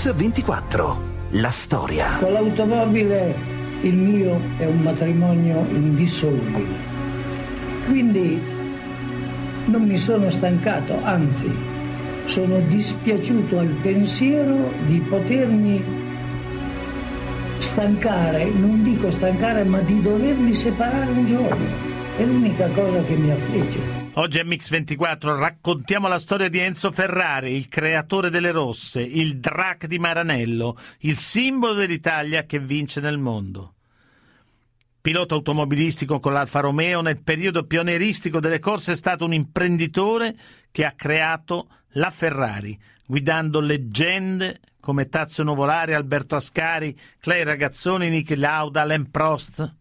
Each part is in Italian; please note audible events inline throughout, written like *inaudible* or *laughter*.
Mix 24. La storia. Con l'automobile il mio è un matrimonio indissolubile. Quindi non mi sono stancato, anzi sono dispiaciuto al pensiero di potermi stancare, non dico stancare, ma di dovermi separare un giorno. È l'unica cosa che mi affligge. Oggi a Mix24 raccontiamo la storia di Enzo Ferrari, il creatore delle rosse, il Drac di Maranello, il simbolo dell'Italia che vince nel mondo. Pilota automobilistico con l'Alfa Romeo, nel periodo pionieristico delle corse è stato un imprenditore che ha creato la Ferrari, guidando leggende come Tazio Nuvolari, Alberto Ascari, Clay Ragazzoni, Niki Lauda, Len Prost.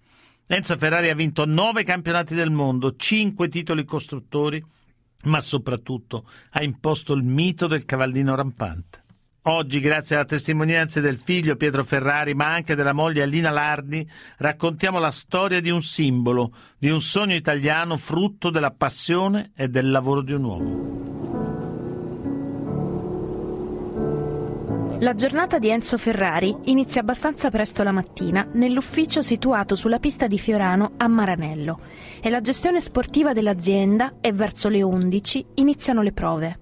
Enzo Ferrari ha vinto nove campionati del mondo, cinque titoli costruttori, ma soprattutto ha imposto il mito del cavallino rampante. Oggi, grazie alla testimonianza del figlio Pietro Ferrari, ma anche della moglie Alina Lardi, raccontiamo la storia di un simbolo, di un sogno italiano frutto della passione e del lavoro di un uomo. La giornata di Enzo Ferrari inizia abbastanza presto la mattina nell'ufficio situato sulla pista di Fiorano a Maranello e la gestione sportiva dell'azienda e verso le 11 iniziano le prove.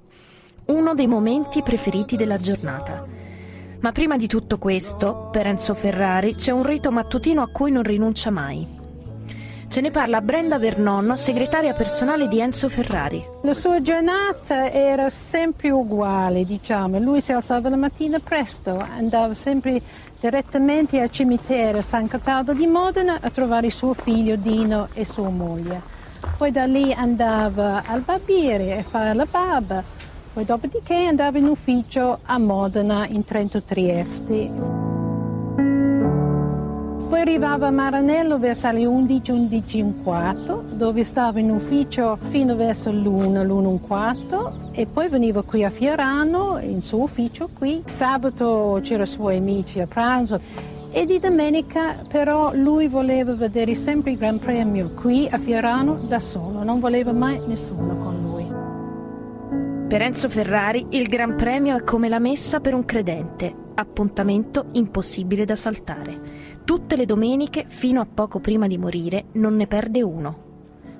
Uno dei momenti preferiti della giornata. Ma prima di tutto questo, per Enzo Ferrari c'è un rito mattutino a cui non rinuncia mai. Ce ne parla Brenda Vernon, segretaria personale di Enzo Ferrari. La sua giornata era sempre uguale, diciamo. Lui si alzava la mattina presto, andava sempre direttamente al cimitero San Cataldo di Modena a trovare suo figlio Dino e sua moglie. Poi da lì andava al barbiere a fare la barba. Poi dopodiché andava in ufficio a Modena in Trento Trieste. Poi arrivava a Maranello verso le 11, 11 un quarto, dove stava in ufficio fino verso l'1, l'1 un quarto e poi veniva qui a Fiorano, in suo ufficio qui. Sabato c'erano i suoi amici a pranzo e di domenica però lui voleva vedere sempre il Gran Premio qui a Fiorano da solo, non voleva mai nessuno con lui. Per Enzo Ferrari il Gran Premio è come la messa per un credente, appuntamento impossibile da saltare. Tutte le domeniche, fino a poco prima di morire, non ne perde uno.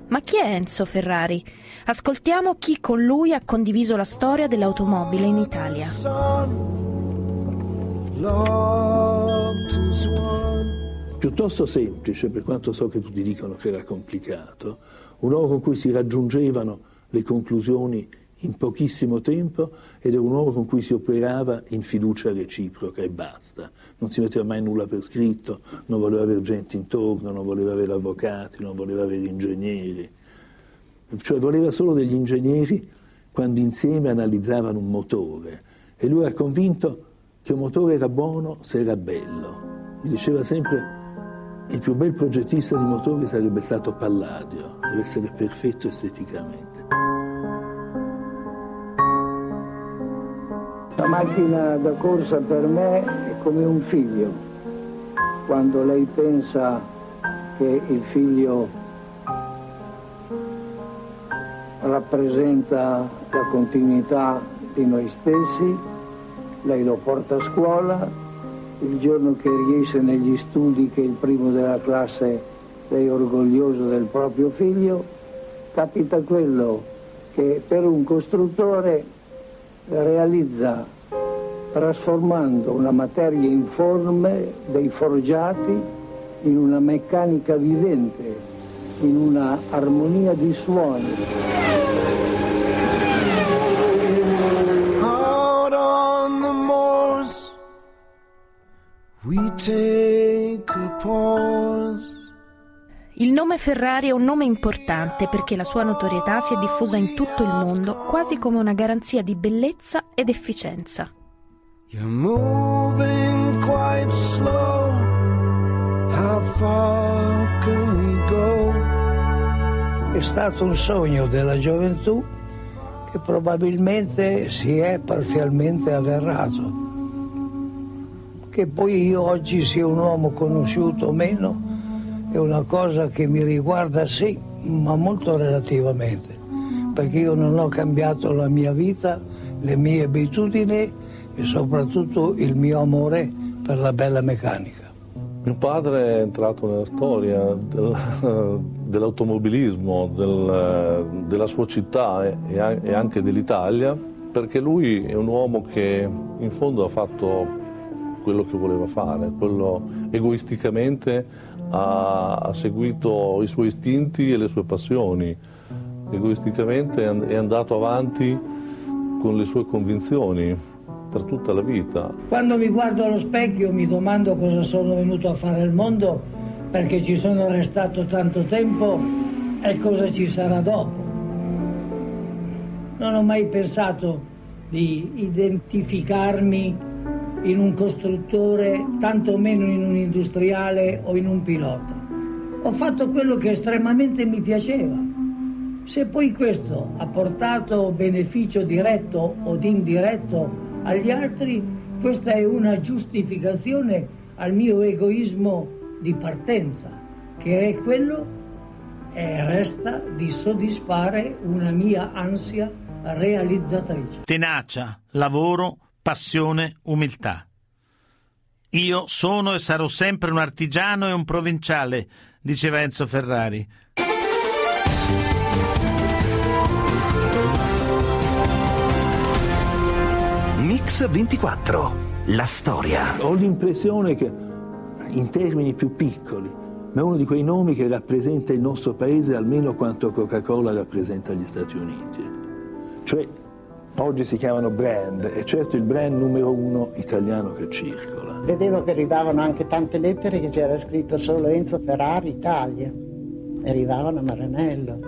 Ma chi è Enzo Ferrari? Ascoltiamo chi con lui ha condiviso la storia dell'automobile in Italia. Piuttosto semplice, per quanto so che tutti dicono che era complicato, un uomo con cui si raggiungevano le conclusioni in pochissimo tempo ed è un uomo con cui si operava in fiducia reciproca e basta. Non si metteva mai nulla per scritto, non voleva avere gente intorno, non voleva avere avvocati, non voleva avere ingegneri. Cioè voleva solo degli ingegneri quando insieme analizzavano un motore e lui era convinto che un motore era buono se era bello. Mi diceva sempre il più bel progettista di motori sarebbe stato Palladio, deve essere perfetto esteticamente. La macchina da corsa per me è come un figlio. Quando lei pensa che il figlio rappresenta la continuità di noi stessi, lei lo porta a scuola, il giorno che riesce negli studi che il primo della classe lei è orgoglioso del proprio figlio, capita quello che per un costruttore realizza trasformando una materia informe dei forgiati in una meccanica vivente, in una armonia di suoni. Out on the moors, we take a pause. Il nome Ferrari è un nome importante perché la sua notorietà si è diffusa in tutto il mondo quasi come una garanzia di bellezza ed efficienza. You're quite slow. How far can we go? È stato un sogno della gioventù che probabilmente si è parzialmente avverrato. Che poi io oggi sia un uomo conosciuto o meno è una cosa che mi riguarda sì, ma molto relativamente, perché io non ho cambiato la mia vita, le mie abitudini e soprattutto il mio amore per la bella meccanica. Mio padre è entrato nella storia del, *laughs* dell'automobilismo, del, della sua città e anche dell'Italia, perché lui è un uomo che in fondo ha fatto quello che voleva fare, quello egoisticamente ha, seguito i suoi istinti e le sue passioni, egoisticamente è andato avanti con le sue convinzioni per tutta la vita. Quando mi guardo allo specchio mi domando cosa sono venuto a fare al mondo perché ci sono restato tanto tempo e cosa ci sarà dopo. Non ho mai pensato di identificarmi in un costruttore, tantomeno in un industriale o in un pilota. Ho fatto quello che estremamente mi piaceva. Se poi questo ha portato beneficio diretto o indiretto agli altri, questa è una giustificazione al mio egoismo di partenza, che è quello e resta di soddisfare una mia ansia realizzatrice. Tenacia, lavoro, passione, umiltà. Io sono e sarò sempre un artigiano e un provinciale, diceva Enzo Ferrari. Mix 24. La storia. Ho l'impressione che, in termini più piccoli, ma è uno di quei nomi che rappresenta il nostro paese almeno quanto Coca-Cola rappresenta gli Stati Uniti. Cioè, oggi si chiamano brand, e certo il brand numero uno italiano che circola. Vedevo che arrivavano anche tante lettere che c'era scritto solo Enzo Ferrari Italia. Arrivavano a Maranello,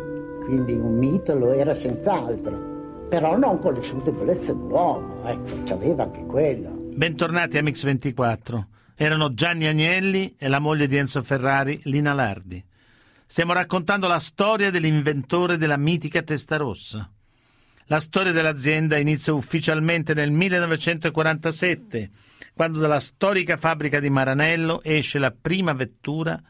quindi un mito lo era senz'altro però non con le sue debolezze d'uomo, ecco, c'aveva anche quello. Bentornati a Mix24. Erano Gianni Agnelli e la moglie di Enzo Ferrari, Lina Lardi. Stiamo raccontando la storia dell'inventore della mitica testa rossa. La storia dell'azienda inizia ufficialmente nel 1947, quando dalla storica fabbrica di Maranello esce la prima vettura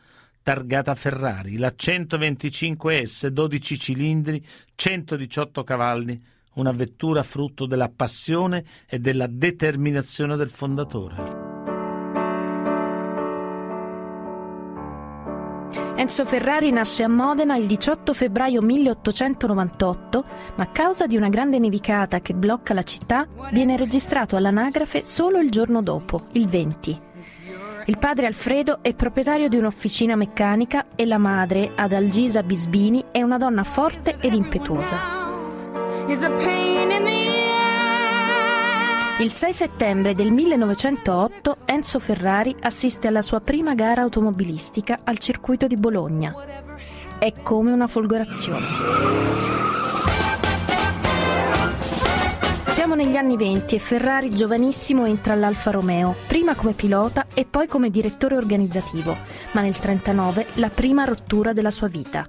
targata Ferrari, la 125S, 12 cilindri, 118 cavalli, una vettura frutto della passione e della determinazione del fondatore. Enzo Ferrari nasce a Modena il 18 febbraio 1898, ma a causa di una grande nevicata che blocca la città, viene registrato all'anagrafe solo il giorno dopo, il 20. Il padre Alfredo è proprietario di un'officina meccanica e la madre, Adalgisa Bisbini, è una donna forte ed impetuosa. Il 6 settembre del 1908 Enzo Ferrari assiste alla sua prima gara automobilistica al circuito di Bologna. È come una folgorazione. Siamo negli anni 20 e Ferrari giovanissimo entra all'Alfa Romeo, prima come pilota e poi come direttore organizzativo, ma nel 1939 la prima rottura della sua vita.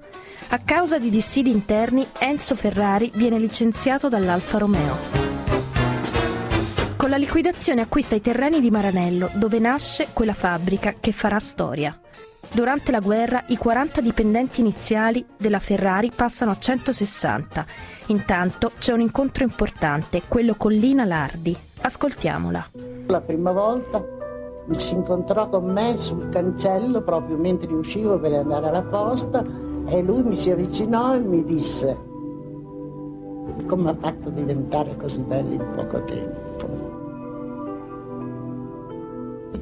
A causa di dissidi interni, Enzo Ferrari viene licenziato dall'Alfa Romeo. Con la liquidazione acquista i terreni di Maranello, dove nasce quella fabbrica che farà storia. Durante la guerra i 40 dipendenti iniziali della Ferrari passano a 160. Intanto c'è un incontro importante, quello con Lina Lardi. Ascoltiamola. La prima volta si incontrò con me sul cancello proprio mentre uscivo per andare alla posta e lui mi si avvicinò e mi disse come ha fatto a diventare così bello in poco tempo.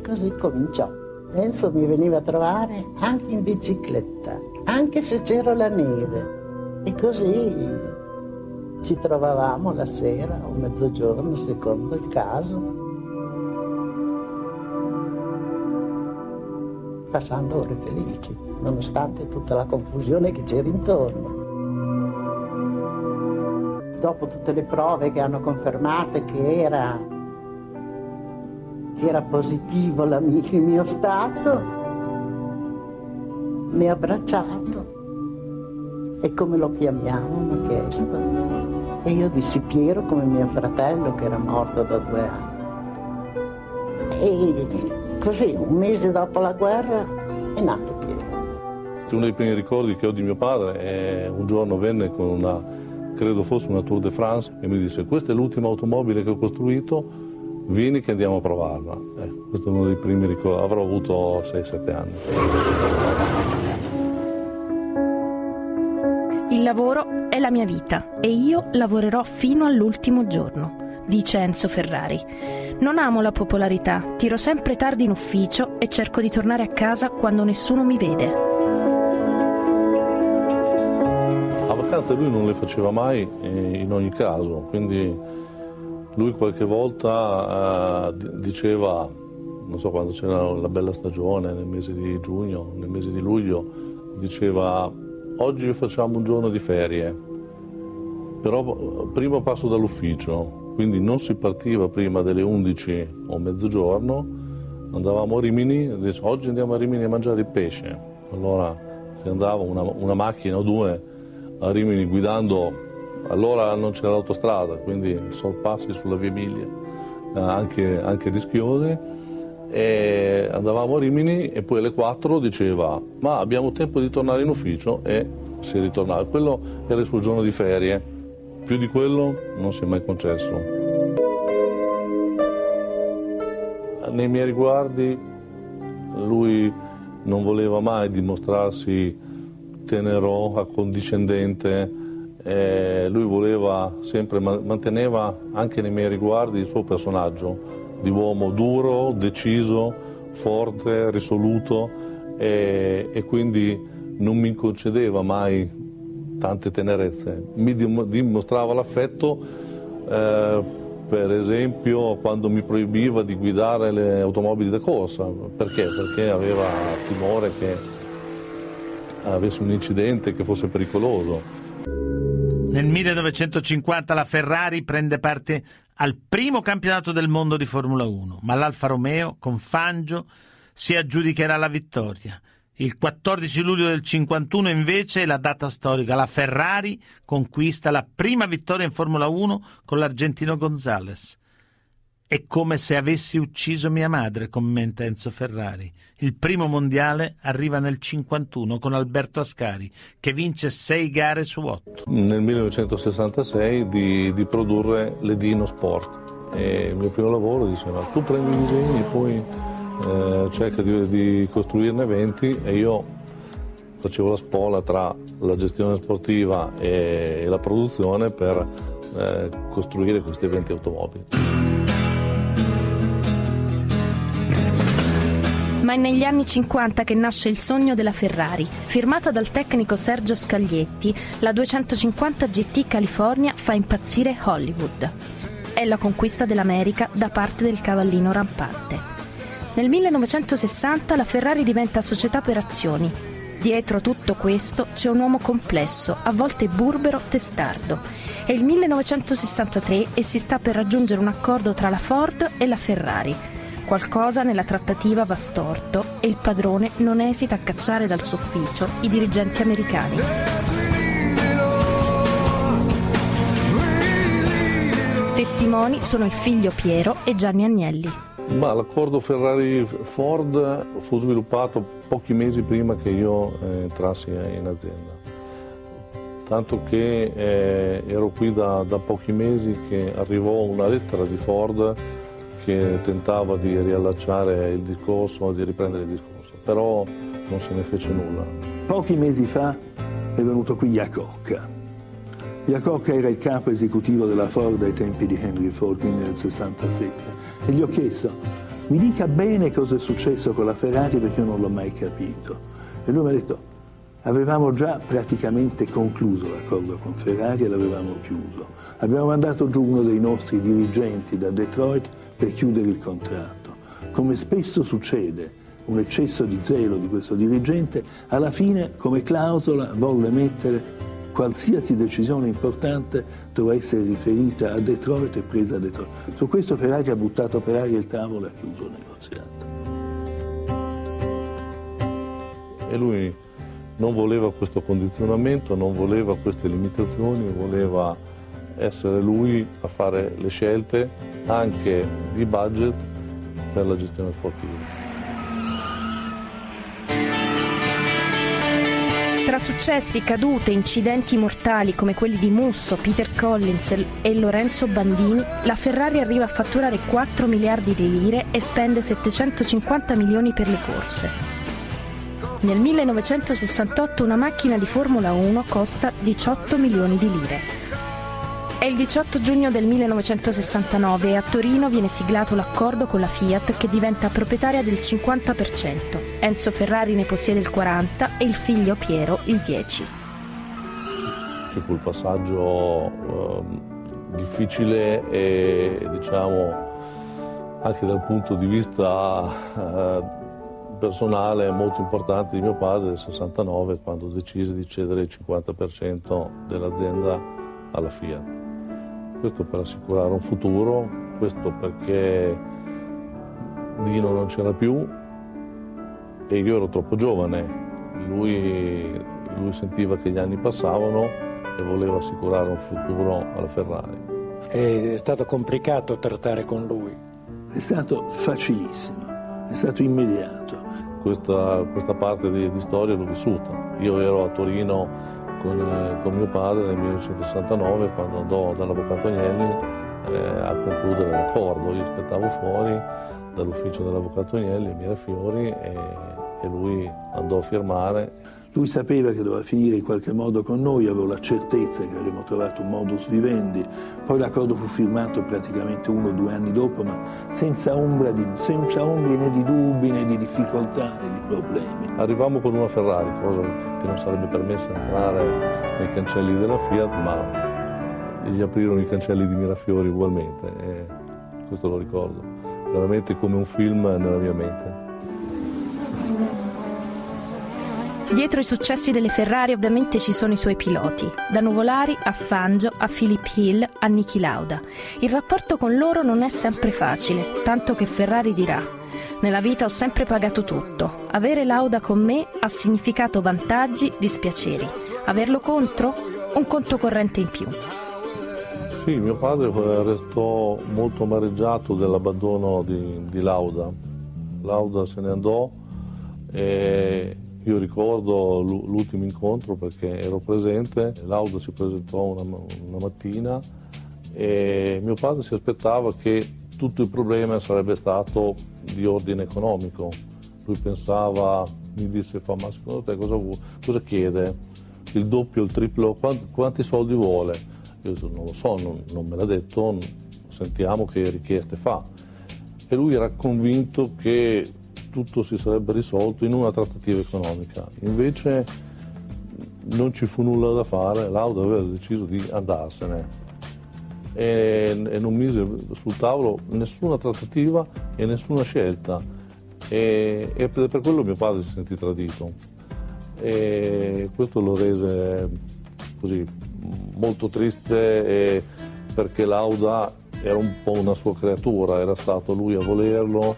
E così cominciò. Enzo mi veniva a trovare anche in bicicletta, anche se c'era la neve. E così ci trovavamo la sera o mezzogiorno, secondo il caso, passando ore felici, nonostante tutta la confusione che c'era intorno. Dopo tutte le prove che hanno confermato che era, era positivo il mio stato, mi ha abbracciato e come lo chiamiamo mi ha chiesto. E io dissi Piero come mio fratello che era morto da due anni. E Così, un mese dopo la guerra, è nato Piero. Uno dei primi ricordi che ho di mio padre è un giorno venne con una, credo fosse una Tour de France, e mi disse questa è l'ultima automobile che ho costruito, vieni che andiamo a provarla. Ecco, questo è uno dei primi ricordi, avrò avuto 6-7 anni. Il lavoro è la mia vita e io lavorerò fino all'ultimo giorno, dice Enzo Ferrari. Non amo la popolarità, tiro sempre tardi in ufficio e cerco di tornare a casa quando nessuno mi vede. A vacanze lui non le faceva mai eh, in ogni caso, quindi lui qualche volta eh, diceva, non so quando c'era la bella stagione, nel mese di giugno, nel mese di luglio, diceva oggi facciamo un giorno di ferie, però prima passo dall'ufficio, quindi non si partiva prima delle 11 o mezzogiorno, andavamo a Rimini, dice, oggi andiamo a Rimini a mangiare il pesce. Allora si andava una, una macchina o due a Rimini guidando, allora non c'era l'autostrada, quindi sorpassi sulla via Emilia, eh, anche, anche rischiose e andavamo a Rimini e poi alle 4 diceva ma abbiamo tempo di tornare in ufficio e si ritornava. Quello era il suo giorno di ferie, più di quello non si è mai concesso. Nei miei riguardi lui non voleva mai dimostrarsi tenero, accondiscendente, eh, lui voleva sempre, manteneva anche nei miei riguardi il suo personaggio di uomo duro, deciso, forte, risoluto e, e quindi non mi concedeva mai tante tenerezze. Mi dimostrava l'affetto, eh, per esempio, quando mi proibiva di guidare le automobili da corsa. Perché? Perché aveva timore che avesse un incidente che fosse pericoloso. Nel 1950 la Ferrari prende parte al primo campionato del mondo di Formula 1, ma l'Alfa Romeo con Fangio si aggiudicherà la vittoria. Il 14 luglio del 51 invece è la data storica. La Ferrari conquista la prima vittoria in Formula 1 con l'argentino Gonzales. È come se avessi ucciso mia madre, commenta Enzo Ferrari. Il primo mondiale arriva nel 51 con Alberto Ascari, che vince sei gare su otto. Nel 1966 di, di produrre le Dino Sport. E il mio primo lavoro diceva tu prendi i disegni e poi eh, cerca di, di costruirne 20 e io facevo la spola tra la gestione sportiva e la produzione per eh, costruire questi 20 automobili. Ma è negli anni 50 che nasce il sogno della Ferrari. Firmata dal tecnico Sergio Scaglietti, la 250 GT California fa impazzire Hollywood. È la conquista dell'America da parte del cavallino rampante. Nel 1960 la Ferrari diventa società per azioni. Dietro tutto questo c'è un uomo complesso, a volte burbero, testardo. È il 1963 e si sta per raggiungere un accordo tra la Ford e la Ferrari Qualcosa nella trattativa va storto e il padrone non esita a cacciare dal suo ufficio i dirigenti americani. Testimoni sono il figlio Piero e Gianni Agnelli. Ma l'accordo Ferrari-Ford fu sviluppato pochi mesi prima che io eh, entrassi in azienda. Tanto che eh, ero qui da, da pochi mesi che arrivò una lettera di Ford che tentava di riallacciare il discorso, di riprendere il discorso, però non se ne fece nulla. Pochi mesi fa è venuto qui Iacocca. Iacocca era il capo esecutivo della Ford ai tempi di Henry Ford, quindi nel 67, e gli ho chiesto, mi dica bene cosa è successo con la Ferrari perché io non l'ho mai capito. E lui mi ha detto, Avevamo già praticamente concluso l'accordo con Ferrari e l'avevamo chiuso. Abbiamo mandato giù uno dei nostri dirigenti da Detroit per chiudere il contratto. Come spesso succede, un eccesso di zelo di questo dirigente, alla fine come clausola volle mettere qualsiasi decisione importante doveva essere riferita a Detroit e presa a Detroit. Su questo Ferrari ha buttato per aria il tavolo e ha chiuso il negoziato. E lui non voleva questo condizionamento, non voleva queste limitazioni, voleva essere lui a fare le scelte anche di budget per la gestione sportiva. successi, cadute, incidenti mortali come quelli di Musso, Peter Collins e Lorenzo Bandini, la Ferrari arriva a fatturare 4 miliardi di lire e spende 750 milioni per le corse. Nel 1968 una macchina di Formula 1 costa 18 milioni di lire. È il 18 giugno del 1969 e a Torino viene siglato l'accordo con la Fiat che diventa proprietaria del 50%. Enzo Ferrari ne possiede il 40% e il figlio Piero il 10%. Ci fu il passaggio eh, difficile e diciamo anche dal punto di vista eh, personale molto importante di mio padre nel 69 quando decise di cedere il 50% dell'azienda alla Fiat questo per assicurare un futuro, questo perché Dino non c'era più e io ero troppo giovane, lui, lui sentiva che gli anni passavano e voleva assicurare un futuro alla Ferrari. È stato complicato trattare con lui? È stato facilissimo, è stato immediato. Questa, questa parte di, di storia l'ho vissuta. Io ero a Torino con, eh, con mio padre nel 1969 quando andò dall'avvocato Agnelli eh, a concludere l'accordo. Io aspettavo fuori dall'ufficio dell'avvocato Agnelli Mirafiori e, e lui andò a firmare. Lui sapeva che doveva finire in qualche modo con noi, avevo la certezza che avremmo trovato un modus vivendi. Poi l'accordo fu firmato praticamente uno o due anni dopo, ma senza ombra, di, senza ombra né di dubbi né di difficoltà né di problemi. Arrivammo con una Ferrari, cosa che non sarebbe permessa entrare nei cancelli della Fiat, ma gli aprirono i cancelli di Mirafiori ugualmente. E questo lo ricordo, veramente come un film nella mia mente. Dietro i successi delle Ferrari ovviamente ci sono i suoi piloti, da Nuvolari a Fangio a Philip Hill a Niki Lauda. Il rapporto con loro non è sempre facile, tanto che Ferrari dirà nella vita ho sempre pagato tutto. Avere Lauda con me ha significato vantaggi, dispiaceri. Averlo contro? Un conto corrente in più. Sì, mio padre restò molto amareggiato dell'abbandono di, di Lauda. Lauda se ne andò e io ricordo l'ultimo incontro perché ero presente, Lauda si presentò una, una, mattina e mio padre si aspettava che tutto il problema sarebbe stato di ordine economico. Lui pensava, mi disse, fa, ma secondo te cosa, cosa chiede? Il doppio, il triplo, quanti, quanti soldi vuole? Io non lo so, non, non me l'ha detto, sentiamo che richieste fa. E lui era convinto che tutto si sarebbe risolto in una trattativa economica. Invece non ci fu nulla da fare, Lauda aveva deciso di andarsene. E, e non mise sul tavolo nessuna trattativa e nessuna scelta. E, e per quello mio padre si sentì tradito. E questo lo rese così molto triste perché Lauda era un po' una sua creatura, era stato lui a volerlo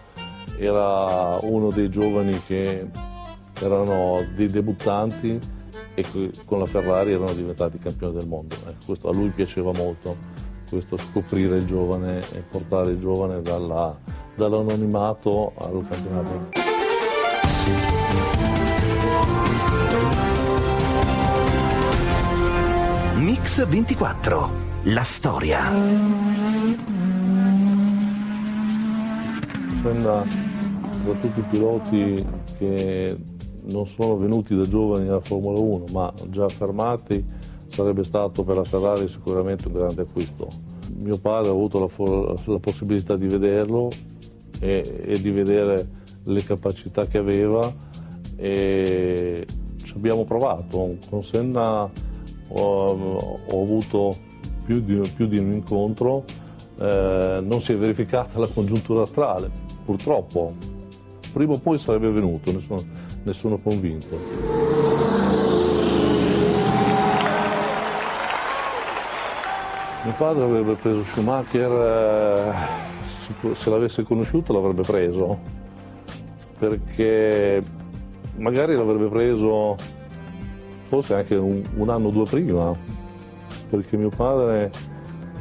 era uno dei giovani che erano dei debuttanti e con la Ferrari erano diventati campioni del mondo. Eh, questo a lui piaceva molto, questo scoprire il giovane e portare il giovane dalla, dall'anonimato al campionato. Mix 24, la storia. Senna tra tutti i piloti che non sono venuti da giovani alla Formula 1 ma già fermati sarebbe stato per la Ferrari sicuramente un grande acquisto. Mio padre ha avuto la, la possibilità di vederlo e, e, di vedere le capacità che aveva e ci abbiamo provato. Con Senna ho, ho avuto più di, più di, un incontro, eh, non si è verificata la congiuntura astrale, purtroppo prima o poi sarebbe venuto, ne sono, ne sono convinto. Mio padre avrebbe preso Schumacher, eh, se l'avesse conosciuto l'avrebbe preso, perché magari l'avrebbe preso forse anche un, un anno o due prima, perché mio padre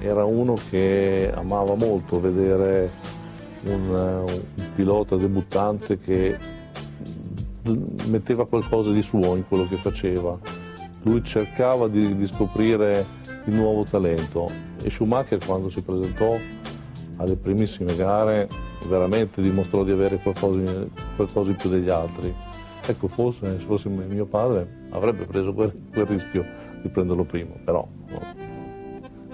era uno che amava molto vedere un, un pilota debuttante che metteva qualcosa di suo in quello che faceva. Lui cercava di, di scoprire il nuovo talento e Schumacher quando si presentò alle primissime gare veramente dimostrò di avere qualcosa, qualcosa in più degli altri. Ecco, forse se fosse mio padre avrebbe preso quel, quel rischio di prenderlo prima, però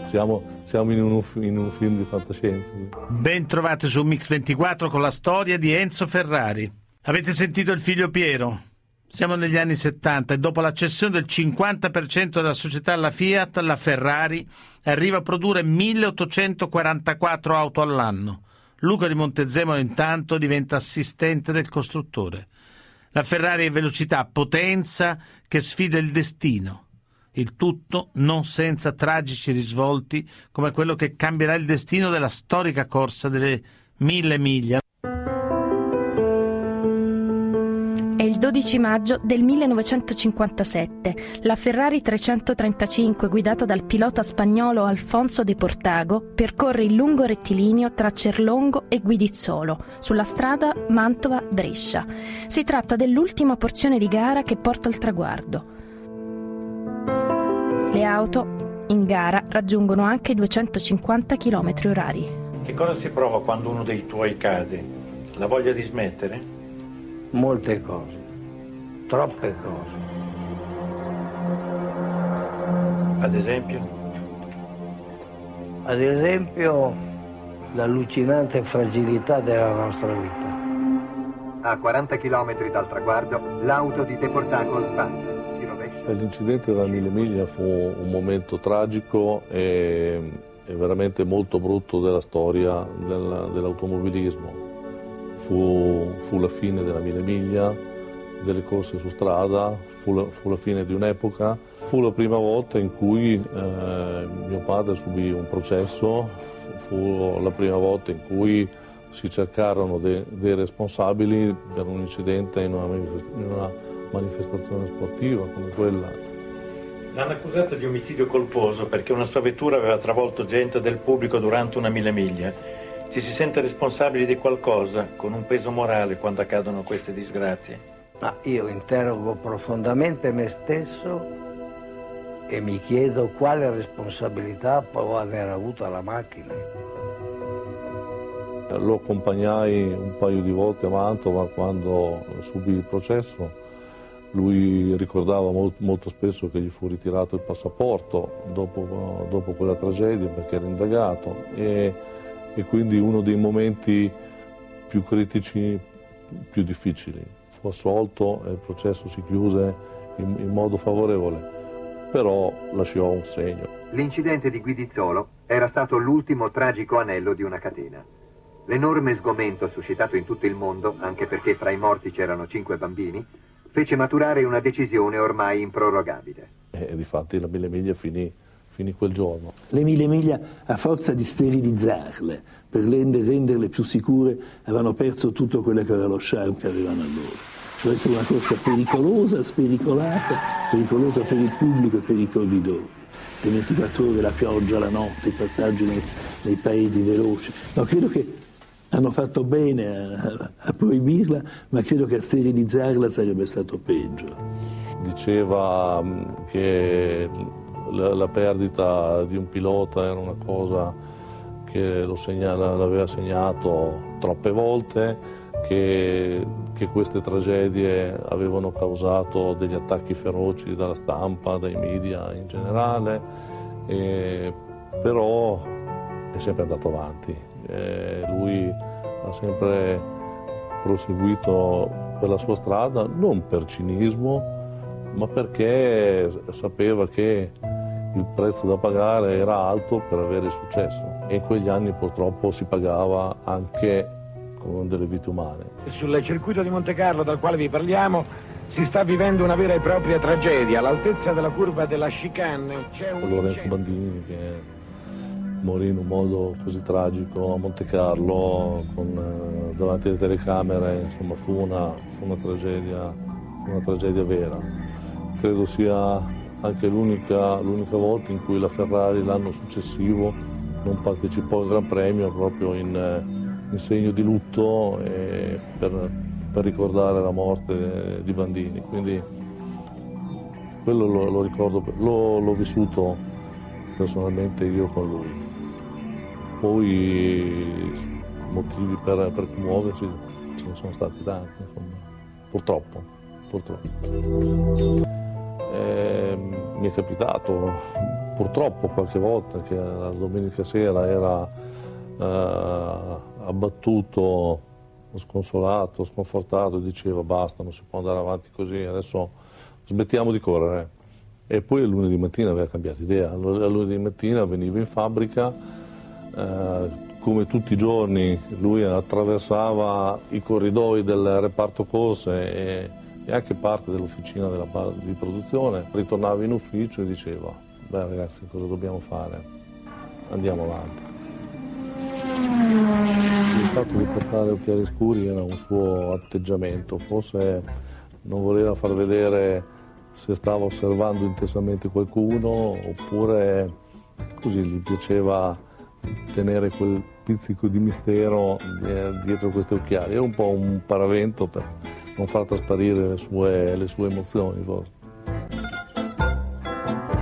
siamo, siamo in, un, in, un, film di fantascienza. Ben trovate su Mix24 con la storia di Enzo Ferrari. Avete sentito il figlio Piero? Siamo negli anni 70 e dopo la cessione del 50% della società alla Fiat, la Ferrari arriva a produrre 1844 auto all'anno. Luca di Montezemolo intanto diventa assistente del costruttore. La Ferrari è velocità, potenza che sfida il destino. Il tutto non senza tragici risvolti come quello che cambierà il destino della storica corsa delle mille miglia. È il 12 maggio del 1957. La Ferrari 335, guidata dal pilota spagnolo Alfonso de Portago, percorre il lungo rettilineo tra Cerlongo e Guidizzolo, sulla strada Mantova-Brescia. Si tratta dell'ultima porzione di gara che porta al traguardo. Le auto in gara raggiungono anche i 250 km orari. Che cosa si prova quando uno dei tuoi cade? La voglia di smettere? molte cose, troppe cose. Ad esempio? Ad esempio l'allucinante fragilità della nostra vita. A 40 km dal traguardo, l'auto di Deportaco sbanda. L'incidente della Mille Miglia fu un momento tragico e, veramente molto brutto della storia del, dell'automobilismo. Fu, fu, la fine della mille miglia, delle corse su strada, fu la, fu la fine di un'epoca, fu la prima volta in cui eh, mio padre subì un processo, fu la prima volta in cui si cercarono de, dei responsabili per un incidente in una, una manifestazione sportiva come quella. L'hanno accusato di omicidio colposo perché una sua vettura aveva travolto gente del pubblico durante una mille miglia ci si sente responsabili di qualcosa con un peso morale quando accadono queste disgrazie? Ma io interrogo profondamente me stesso e mi chiedo quale responsabilità può aver avuto la macchina. Lo accompagnai un paio di volte a Mantova quando subì il processo. Lui ricordava molto, molto spesso che gli fu ritirato il passaporto dopo, dopo quella tragedia perché era indagato. E e quindi uno dei momenti più critici, più difficili. Fu assolto e il processo si chiuse in, in modo favorevole, però lasciò un segno. L'incidente di Guidizzolo era stato l'ultimo tragico anello di una catena. L'enorme sgomento suscitato in tutto il mondo, anche perché fra i morti c'erano cinque bambini, fece maturare una decisione ormai improrogabile. E di fatti la Mille Miglia finì finì quel giorno. Le mille miglia, a forza di sterilizzarle, per renderle più sicure, avevano perso tutto quello che era lo charme che avevano allora. Cioè essere una corsa pericolosa, spericolata, pericolosa per il pubblico e per i corridori. Le 24 ore, la pioggia, la notte, i passaggi nei, nei paesi veloci. No, credo che hanno fatto bene a, a, proibirla, ma credo che a sterilizzarla sarebbe stato peggio. Diceva mm, che la, la, perdita di un pilota era una cosa che segnala, l'aveva segnato troppe volte, che, che, queste tragedie avevano causato degli attacchi feroci dalla stampa, dai media in generale, e, però è sempre andato avanti. Lui ha sempre proseguito per la sua strada, non per cinismo, ma perché sapeva che il prezzo da pagare era alto per avere successo e in quegli anni purtroppo si pagava anche con delle vite umane. Sul circuito di Monte Carlo dal quale vi parliamo si sta vivendo una vera e propria tragedia. All'altezza della curva della chicane c'è un... Lorenzo Bandini che morì in un modo così tragico a Monte Carlo con, eh, davanti alle telecamere, insomma fu una, fu una, tragedia, una tragedia vera. Credo sia anche l'unica, l'unica volta in cui la Ferrari l'anno successivo non partecipò al Gran Premio proprio in, in segno di lutto per, per ricordare la morte di Bandini. Quindi quello lo, lo ricordo, l'ho, l'ho vissuto personalmente io con lui. Poi motivi per, per commuoverci ce ne sono stati tanti, insomma. purtroppo. purtroppo. E, mi è capitato purtroppo qualche volta che la domenica sera era eh, abbattuto, sconsolato, sconfortato, diceva basta, non si può andare avanti così, adesso smettiamo di correre. E poi il lunedì mattina aveva cambiato idea, il lunedì mattina veniva in fabbrica, eh, come tutti i giorni lui attraversava i corridoi del reparto corse e, e anche parte dell'officina della, di produzione, ritornava in ufficio e diceva, beh ragazzi cosa dobbiamo fare? Andiamo avanti. Il fatto di portare occhiali scuri era un suo atteggiamento, forse non voleva far vedere se stava osservando intensamente qualcuno oppure così gli piaceva tenere quel pizzico di mistero dietro questi occhiali. Era un po' un paravento per non far trasparire le sue, le sue emozioni forse.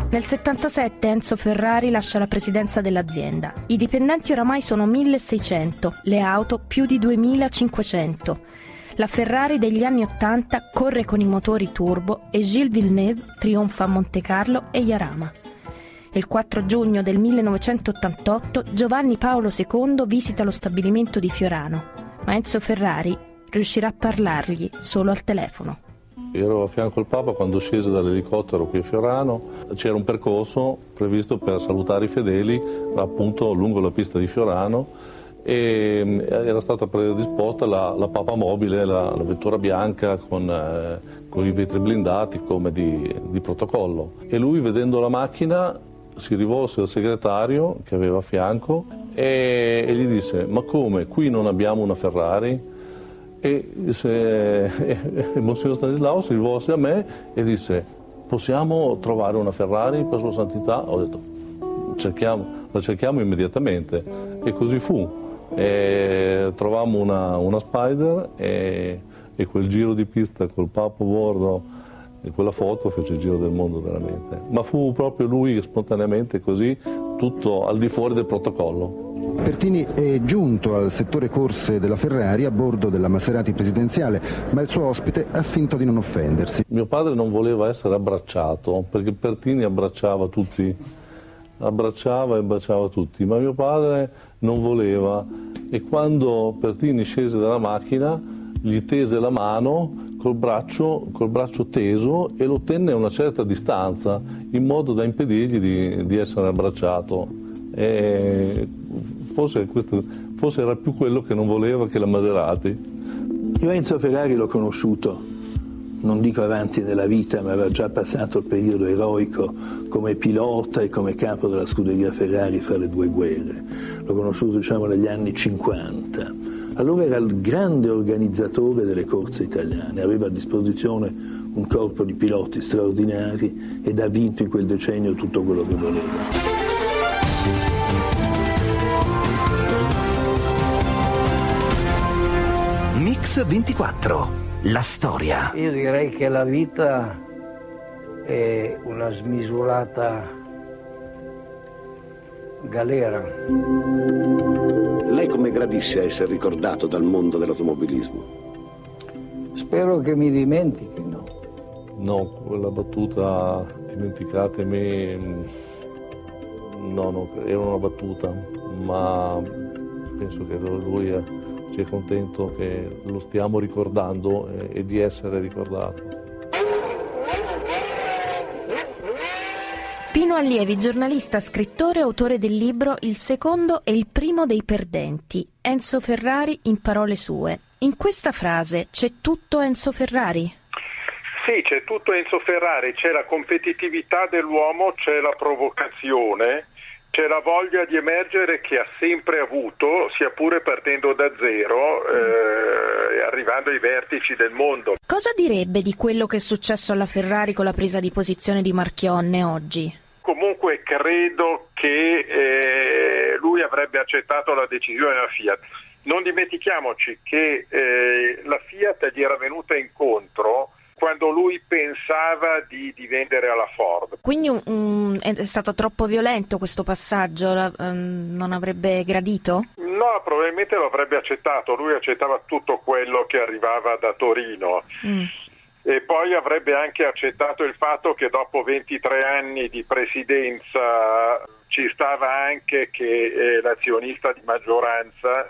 Nel 77 Enzo Ferrari lascia la presidenza dell'azienda. I dipendenti oramai sono 1600, le auto più di 2500. La Ferrari degli anni 80 corre con i motori turbo e Gilles Villeneuve trionfa a Monte Carlo e Yarama. Il 4 giugno del 1988 Giovanni Paolo II visita lo stabilimento di Fiorano, ma Enzo Ferrari riuscirà a parlargli solo al telefono. Ero a fianco al Papa quando scese dall'elicottero qui a Fiorano, c'era un percorso previsto per salutare i fedeli appunto lungo la pista di Fiorano e mm, era stata predisposta la, la Papa mobile, la, la vettura bianca con, eh, con, i vetri blindati come di, di protocollo. E lui vedendo la macchina si rivolse al segretario che aveva a fianco e, e gli disse ma come qui non abbiamo una Ferrari? E, se, *laughs* e Monsignor Stanislao si rivolse a me e disse possiamo trovare una Ferrari per sua santità? Ho detto cerchiamo, la cerchiamo immediatamente e così fu. E trovammo una, una Spider e, e quel giro di pista col papo bordo e quella foto fece il giro del mondo veramente. Ma fu proprio lui spontaneamente così, tutto al di fuori del protocollo. Pertini è giunto al settore corse della Ferrari a bordo della Maserati presidenziale, ma il suo ospite ha finto di non offendersi. Mio padre non voleva essere abbracciato, perché Pertini abbracciava tutti, abbracciava e baciava tutti, ma mio padre non voleva e quando Pertini scese dalla macchina gli tese la mano col braccio, col braccio, teso e lo tenne a una certa distanza in modo da impedirgli di, di essere abbracciato. Forse, questo, forse, era più quello che non voleva che la Maserati. Io Enzo Ferrari l'ho conosciuto, non dico avanti nella vita, ma aveva già passato il periodo eroico come pilota e come capo della scuderia Ferrari fra le due guerre. L'ho conosciuto diciamo negli anni 50 allora era il grande organizzatore delle corse italiane, aveva a disposizione un corpo di piloti straordinari ed ha vinto in quel decennio tutto quello che voleva. Mix 24, la storia. Io direi che la vita è una smisurata galera. Lei come gradisce essere ricordato dal mondo dell'automobilismo? Spero che mi dimentichino. No, quella battuta dimenticatemi, no, no, era una battuta, ma penso che lui sia contento che lo stiamo ricordando e, e di essere ricordato. Allievi, giornalista, scrittore, autore del libro Il secondo e il primo dei perdenti. Enzo Ferrari in parole sue. In questa frase c'è tutto Enzo Ferrari? Sì, c'è tutto Enzo Ferrari, c'è la competitività dell'uomo, c'è la provocazione, c'è la voglia di emergere che ha sempre avuto, sia pure partendo da zero eh, e arrivando ai vertici del mondo. Cosa direbbe di quello che è successo alla Ferrari con la presa di posizione di Marchionne oggi? Comunque credo che eh, lui avrebbe accettato la decisione della Fiat. Non dimentichiamoci che eh, la Fiat gli era venuta incontro quando lui pensava di, di vendere alla Ford. Quindi um, è stato troppo violento questo passaggio, la, um, non avrebbe gradito? No, probabilmente lo avrebbe accettato, lui accettava tutto quello che arrivava da Torino. Mm. E poi avrebbe anche accettato il fatto che dopo 23 anni di presidenza ci stava anche che eh, l'azionista di maggioranza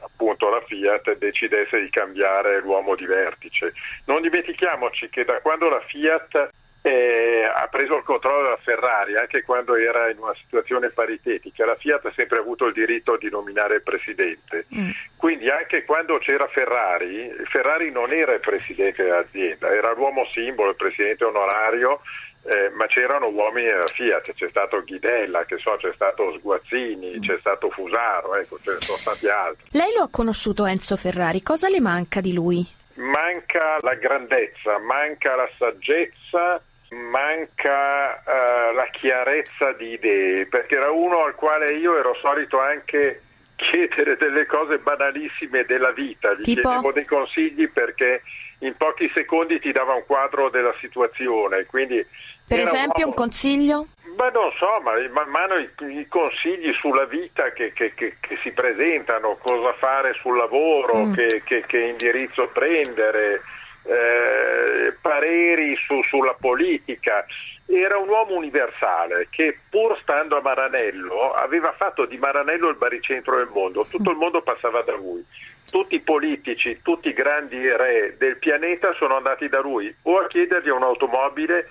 appunto la Fiat decidesse di cambiare l'uomo di vertice. Non dimentichiamoci che da quando la Fiat eh, ha preso il controllo della Ferrari, anche quando era in una situazione paritetica, la Fiat ha sempre avuto il diritto di nominare il presidente. Mm. Quindi anche quando c'era Ferrari, Ferrari non era il presidente dell'azienda, era l'uomo simbolo, il presidente onorario eh, ma c'erano uomini della Fiat, c'è stato Ghidella, so, c'è stato Sguazzini, mm. c'è stato Fusaro, ecco, ce ne sono stati altri. Lei lo ha conosciuto Enzo Ferrari, cosa le manca di lui? Manca la grandezza, manca la saggezza, manca uh, la chiarezza di idee, perché era uno al quale io ero solito anche chiedere delle cose banalissime della vita, gli tipo? chiedevo dei consigli perché in pochi secondi ti dava un quadro della situazione, quindi per esempio un, un consiglio? Beh, non so, ma man mano i, i consigli sulla vita che, che, che, che, si presentano, cosa fare sul lavoro, mm. che, indirizzo prendere, eh, pareri su, sulla politica. Era un uomo universale che pur stando a Maranello aveva fatto di Maranello il baricentro del mondo, tutto il mondo passava da lui. Tutti i politici, tutti i grandi re del pianeta sono andati da lui o a chiedergli un'automobile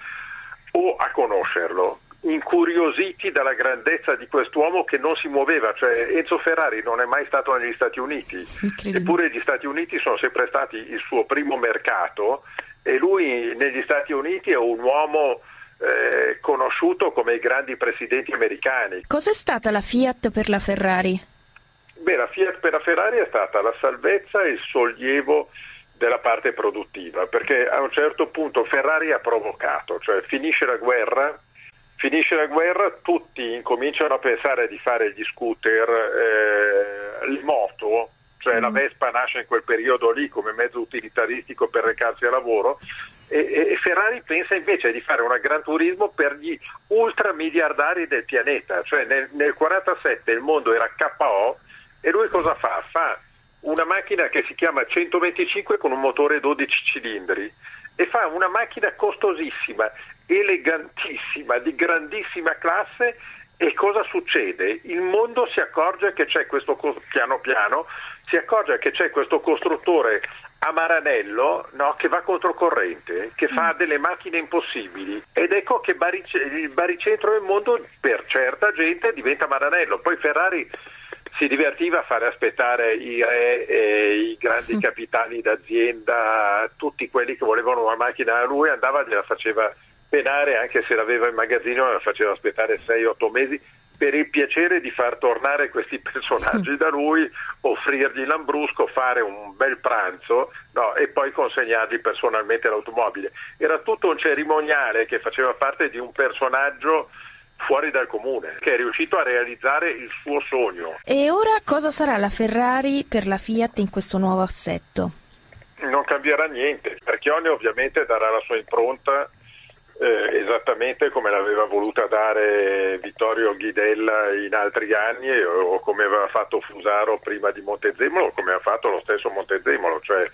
o a conoscerlo, incuriositi dalla grandezza di quest'uomo che non si muoveva, cioè Enzo Ferrari non è mai stato negli Stati Uniti, eppure gli Stati Uniti sono sempre stati il suo primo mercato e lui negli Stati Uniti è un uomo eh, conosciuto come i grandi presidenti americani. Cos'è stata la Fiat per la Ferrari? Beh, la Fiat per la Ferrari è stata la salvezza e il sollievo della parte produttiva, perché a un certo punto Ferrari ha provocato, cioè finisce la guerra, finisce la guerra, tutti incominciano a pensare di fare gli scooter, eh, le moto, cioè mm. la Vespa nasce in quel periodo lì come mezzo utilitaristico per recarsi a lavoro e, e Ferrari pensa invece di fare una Gran Turismo per gli ultramiliardari del pianeta, cioè nel 1947 il mondo era KO e lui cosa fa? Fa una macchina che si chiama 125 con un motore 12 cilindri e fa una macchina costosissima, elegantissima, di grandissima classe e cosa succede? Il mondo si accorge che c'è questo piano piano, si accorge che c'è questo costruttore a Maranello no, che va controcorrente, che fa mm. delle macchine impossibili ed ecco che il baricentro del mondo per certa gente diventa Maranello. Poi Ferrari si divertiva a fare aspettare i re e i grandi capitani d'azienda, tutti quelli che volevano una macchina a lui, andava e gliela faceva penare anche se l'aveva in magazzino, la faceva aspettare 6-8 mesi per il piacere di far tornare questi *laughs* personaggi da lui, offrirgli l'ambrusco, fare un bel pranzo no, e poi consegnargli personalmente l'automobile. Era tutto un cerimoniale che faceva parte di un personaggio fuori dal comune, che è riuscito a realizzare il suo sogno. E ora cosa sarà la Ferrari per la Fiat in questo nuovo assetto? Non cambierà niente, Marchione ovviamente darà la sua impronta eh, esattamente come l'aveva voluta dare Vittorio Ghidella in altri anni o come aveva fatto Fusaro prima di Montezemolo o come ha fatto lo stesso Montezemolo, cioè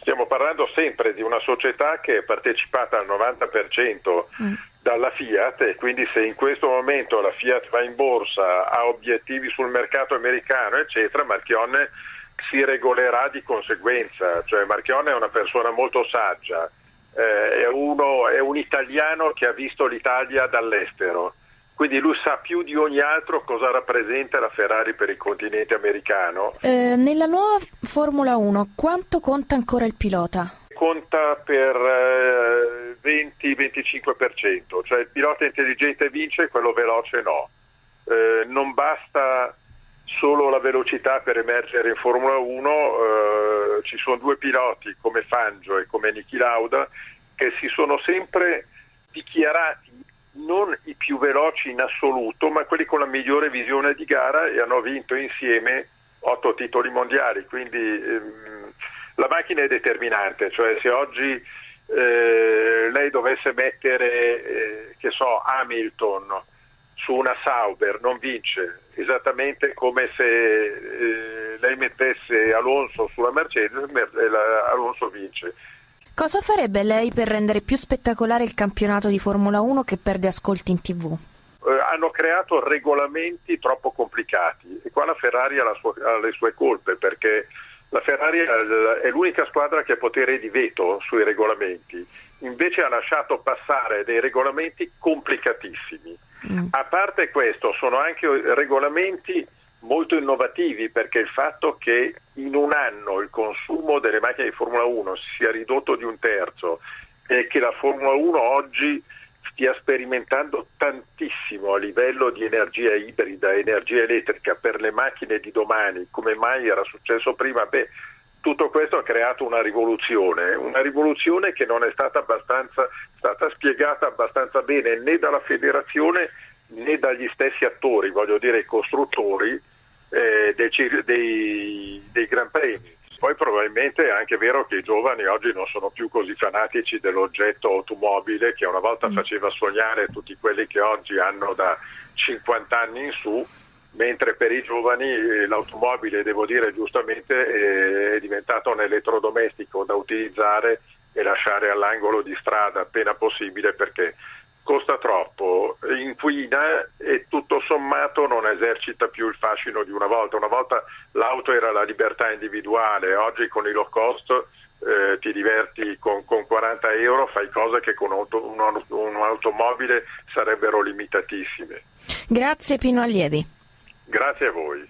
stiamo parlando sempre di una società che è partecipata al 90% mm. dalla Fiat e quindi se in questo momento la Fiat va in borsa, ha obiettivi sul mercato americano, eccetera, Marchionne si regolerà di conseguenza, cioè Marchionne è una persona molto saggia, eh, è, uno, è un italiano che ha visto l'Italia dall'estero, quindi lui sa più di ogni altro cosa rappresenta la Ferrari per il continente americano. Eh, nella nuova Formula 1 quanto conta ancora il pilota? conta per eh, 20-25%, cioè il pilota intelligente vince, quello veloce no. Eh, non basta solo la velocità per emergere in Formula 1, eh, ci sono due piloti come Fangio e come Niki Lauda che si sono sempre dichiarati non i più veloci in assoluto, ma quelli con la migliore visione di gara e hanno vinto insieme otto titoli mondiali, quindi ehm, la macchina è determinante, cioè se oggi eh, lei dovesse mettere, eh, che so, Hamilton su una Sauber non vince, esattamente come se eh, lei mettesse Alonso sulla Mercedes, Alonso vince. Cosa farebbe lei per rendere più spettacolare il campionato di Formula 1 che perde ascolti in tv? Eh, hanno creato regolamenti troppo complicati e qua la Ferrari ha, sua, ha le sue colpe perché la Ferrari è l'unica squadra che ha potere di veto sui regolamenti, invece ha lasciato passare dei regolamenti complicatissimi. Mm. A parte questo, sono anche regolamenti molto innovativi perché il fatto che in un anno il consumo delle macchine di Formula 1 sia ridotto di un terzo e che la Formula 1 oggi stia sperimentando tantissimo a livello di energia ibrida, energia elettrica per le macchine di domani, come mai era successo prima? Beh, tutto questo ha creato una rivoluzione, una rivoluzione che non è stata, abbastanza, stata spiegata abbastanza bene né dalla federazione né dagli stessi attori, voglio dire i costruttori eh, dei, dei, dei Gran Premi. Poi probabilmente è anche vero che i giovani oggi non sono più così fanatici dell'oggetto automobile che una volta mm. faceva sognare tutti quelli che oggi hanno da 50 anni in su, mentre per i giovani eh, l'automobile, devo dire giustamente, è diventato un elettrodomestico da utilizzare e lasciare all'angolo di strada appena possibile perché costa troppo, inquina e tutto sommato non esercita più il fascino di una volta. Una volta l'auto era la libertà individuale, oggi con i low cost eh, ti diverti con, con, 40 euro, fai cose che con auto, un, un'automobile sarebbero limitatissime. Grazie Pino Allievi. Grazie a voi.